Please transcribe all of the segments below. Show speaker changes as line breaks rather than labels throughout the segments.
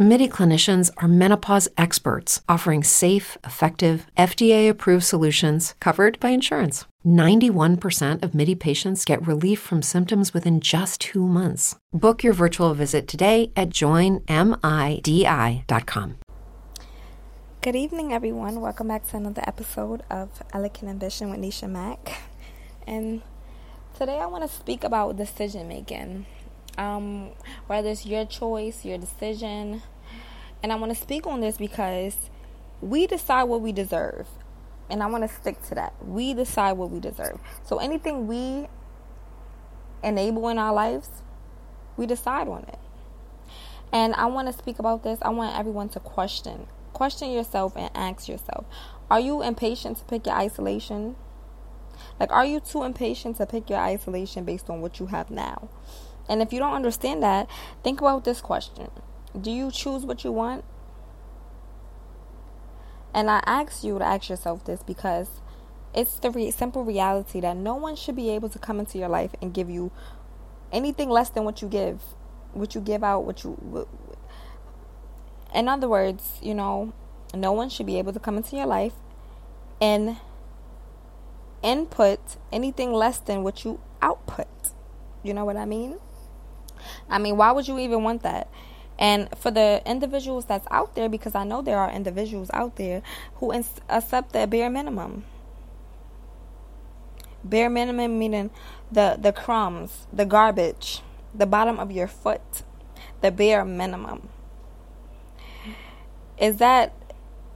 MIDI clinicians are menopause experts offering safe, effective, FDA approved solutions covered by insurance. 91% of MIDI patients get relief from symptoms within just two months. Book your virtual visit today at joinmidi.com.
Good evening, everyone. Welcome back to another episode of Elegant Ambition with Nisha Mack. And today I want to speak about decision making. Um, whether it's your choice, your decision. And I want to speak on this because we decide what we deserve. And I want to stick to that. We decide what we deserve. So anything we enable in our lives, we decide on it. And I want to speak about this. I want everyone to question question yourself and ask yourself are you impatient to pick your isolation? Like, are you too impatient to pick your isolation based on what you have now? And if you don't understand that, think about this question Do you choose what you want? And I ask you to ask yourself this because it's the re- simple reality that no one should be able to come into your life and give you anything less than what you give, what you give out, what you in other words, you know, no one should be able to come into your life and input anything less than what you output. You know what I mean? I mean, why would you even want that? And for the individuals that's out there, because I know there are individuals out there who ins- accept the bare minimum. Bare minimum meaning the, the crumbs, the garbage, the bottom of your foot, the bare minimum. Is that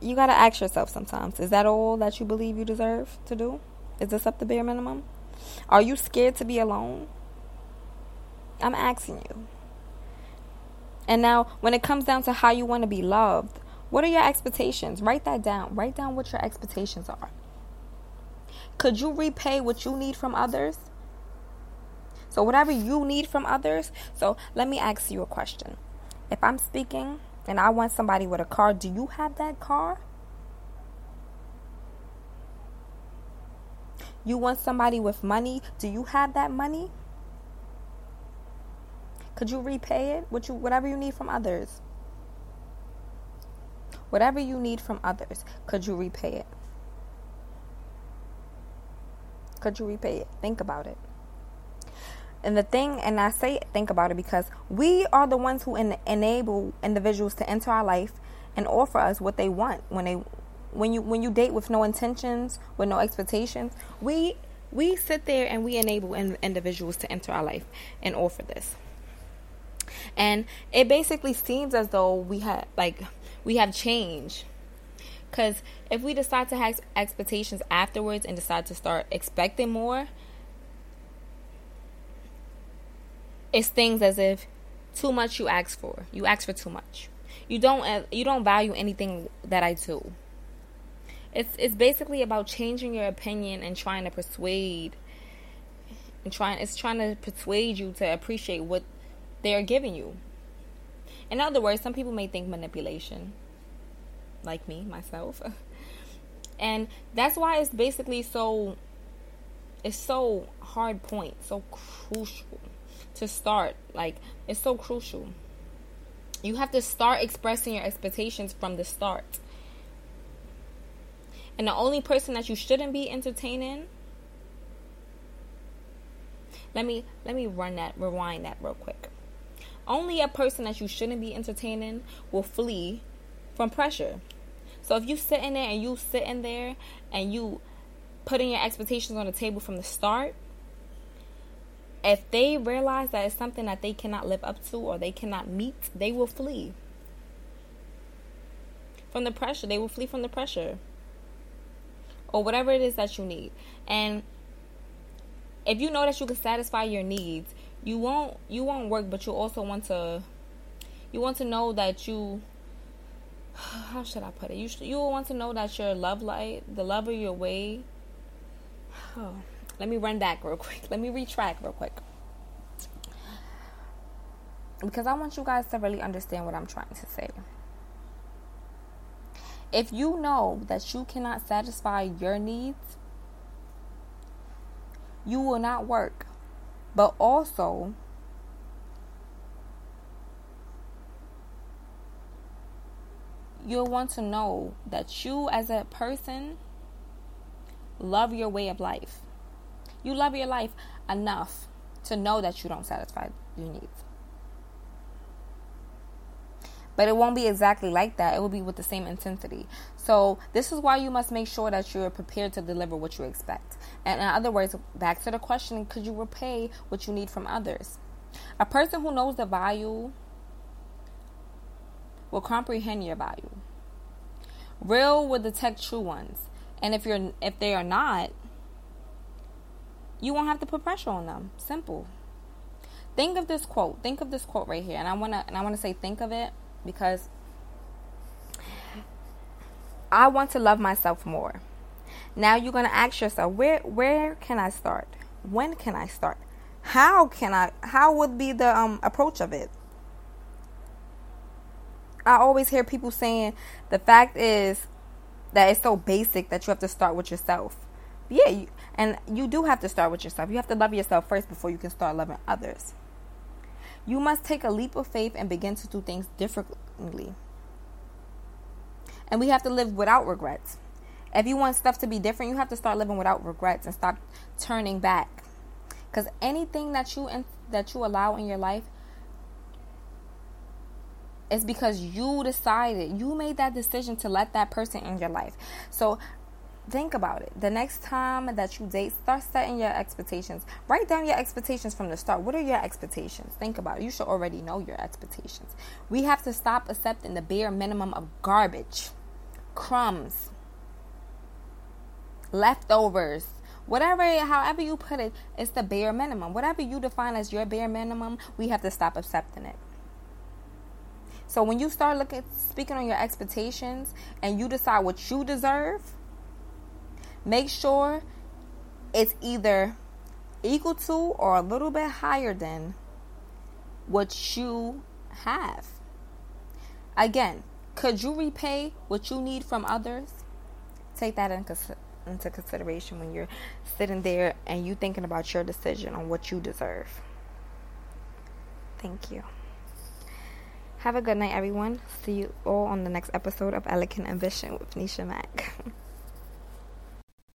you got to ask yourself sometimes is that all that you believe you deserve to do? Is this up the bare minimum? Are you scared to be alone? I'm asking you and now when it comes down to how you want to be loved what are your expectations? Write that down. Write down what your expectations are. Could you repay what you need from others? So whatever you need from others so let me ask you a question. If i'm speaking and I want somebody with a car, do you have that car? You want somebody with money, do you have that money? Could you repay it? What you whatever you need from others. Whatever you need from others, could you repay it? Could you repay it? Think about it. And the thing, and I say think about it because we are the ones who en- enable individuals to enter our life and offer us what they want when they when you when you date with no intentions, with no expectations. We we sit there and we enable in- individuals to enter our life and offer this. And it basically seems as though we have like we have changed because if we decide to have expectations afterwards and decide to start expecting more, it's things as if too much you ask for. You ask for too much. You don't uh, you don't value anything that I do. It's it's basically about changing your opinion and trying to persuade and trying it's trying to persuade you to appreciate what they are giving you. In other words, some people may think manipulation like me myself. and that's why it's basically so it's so hard point, so crucial to start. Like, it's so crucial. You have to start expressing your expectations from the start. And the only person that you shouldn't be entertaining let me let me run that rewind that real quick. Only a person that you shouldn't be entertaining will flee from pressure. So if you sitting there and you sitting there and you putting your expectations on the table from the start, if they realize that it's something that they cannot live up to or they cannot meet, they will flee from the pressure. They will flee from the pressure or whatever it is that you need. And if you know that you can satisfy your needs, you won't you won't work, but you also want to you want to know that you how should I put it? You you want to know that your love light, the love of your way. Oh let me run back real quick. Let me retrack real quick. Because I want you guys to really understand what I'm trying to say. If you know that you cannot satisfy your needs, you will not work. But also, you'll want to know that you, as a person, love your way of life. You love your life enough to know that you don't satisfy your needs. But it won't be exactly like that. It will be with the same intensity. So, this is why you must make sure that you're prepared to deliver what you expect. And in other words, back to the question could you repay what you need from others? A person who knows the value will comprehend your value. Real will detect true ones. And if you're if they are not, you won't have to put pressure on them. Simple. Think of this quote. Think of this quote right here. And I wanna and I wanna say think of it because I want to love myself more. Now you're gonna ask yourself, where where can I start? When can I start? How can I how would be the um approach of it? I always hear people saying the fact is that it's so basic that you have to start with yourself. Yeah, you, and you do have to start with yourself. You have to love yourself first before you can start loving others. You must take a leap of faith and begin to do things differently. And we have to live without regrets. If you want stuff to be different, you have to start living without regrets and stop turning back. Cuz anything that you in, that you allow in your life is because you decided, you made that decision to let that person in your life. So think about it. The next time that you date, start setting your expectations. Write down your expectations from the start. What are your expectations? Think about it. You should already know your expectations. We have to stop accepting the bare minimum of garbage, crumbs, leftovers. Whatever, however you put it, it's the bare minimum. Whatever you define as your bare minimum, we have to stop accepting it. So when you start looking speaking on your expectations and you decide what you deserve, make sure it's either equal to or a little bit higher than what you have. Again, could you repay what you need from others? Take that into consideration when you're sitting there and you thinking about your decision on what you deserve. Thank you. Have a good night, everyone. See you all on the next episode of Elegant Ambition with Nisha Mack.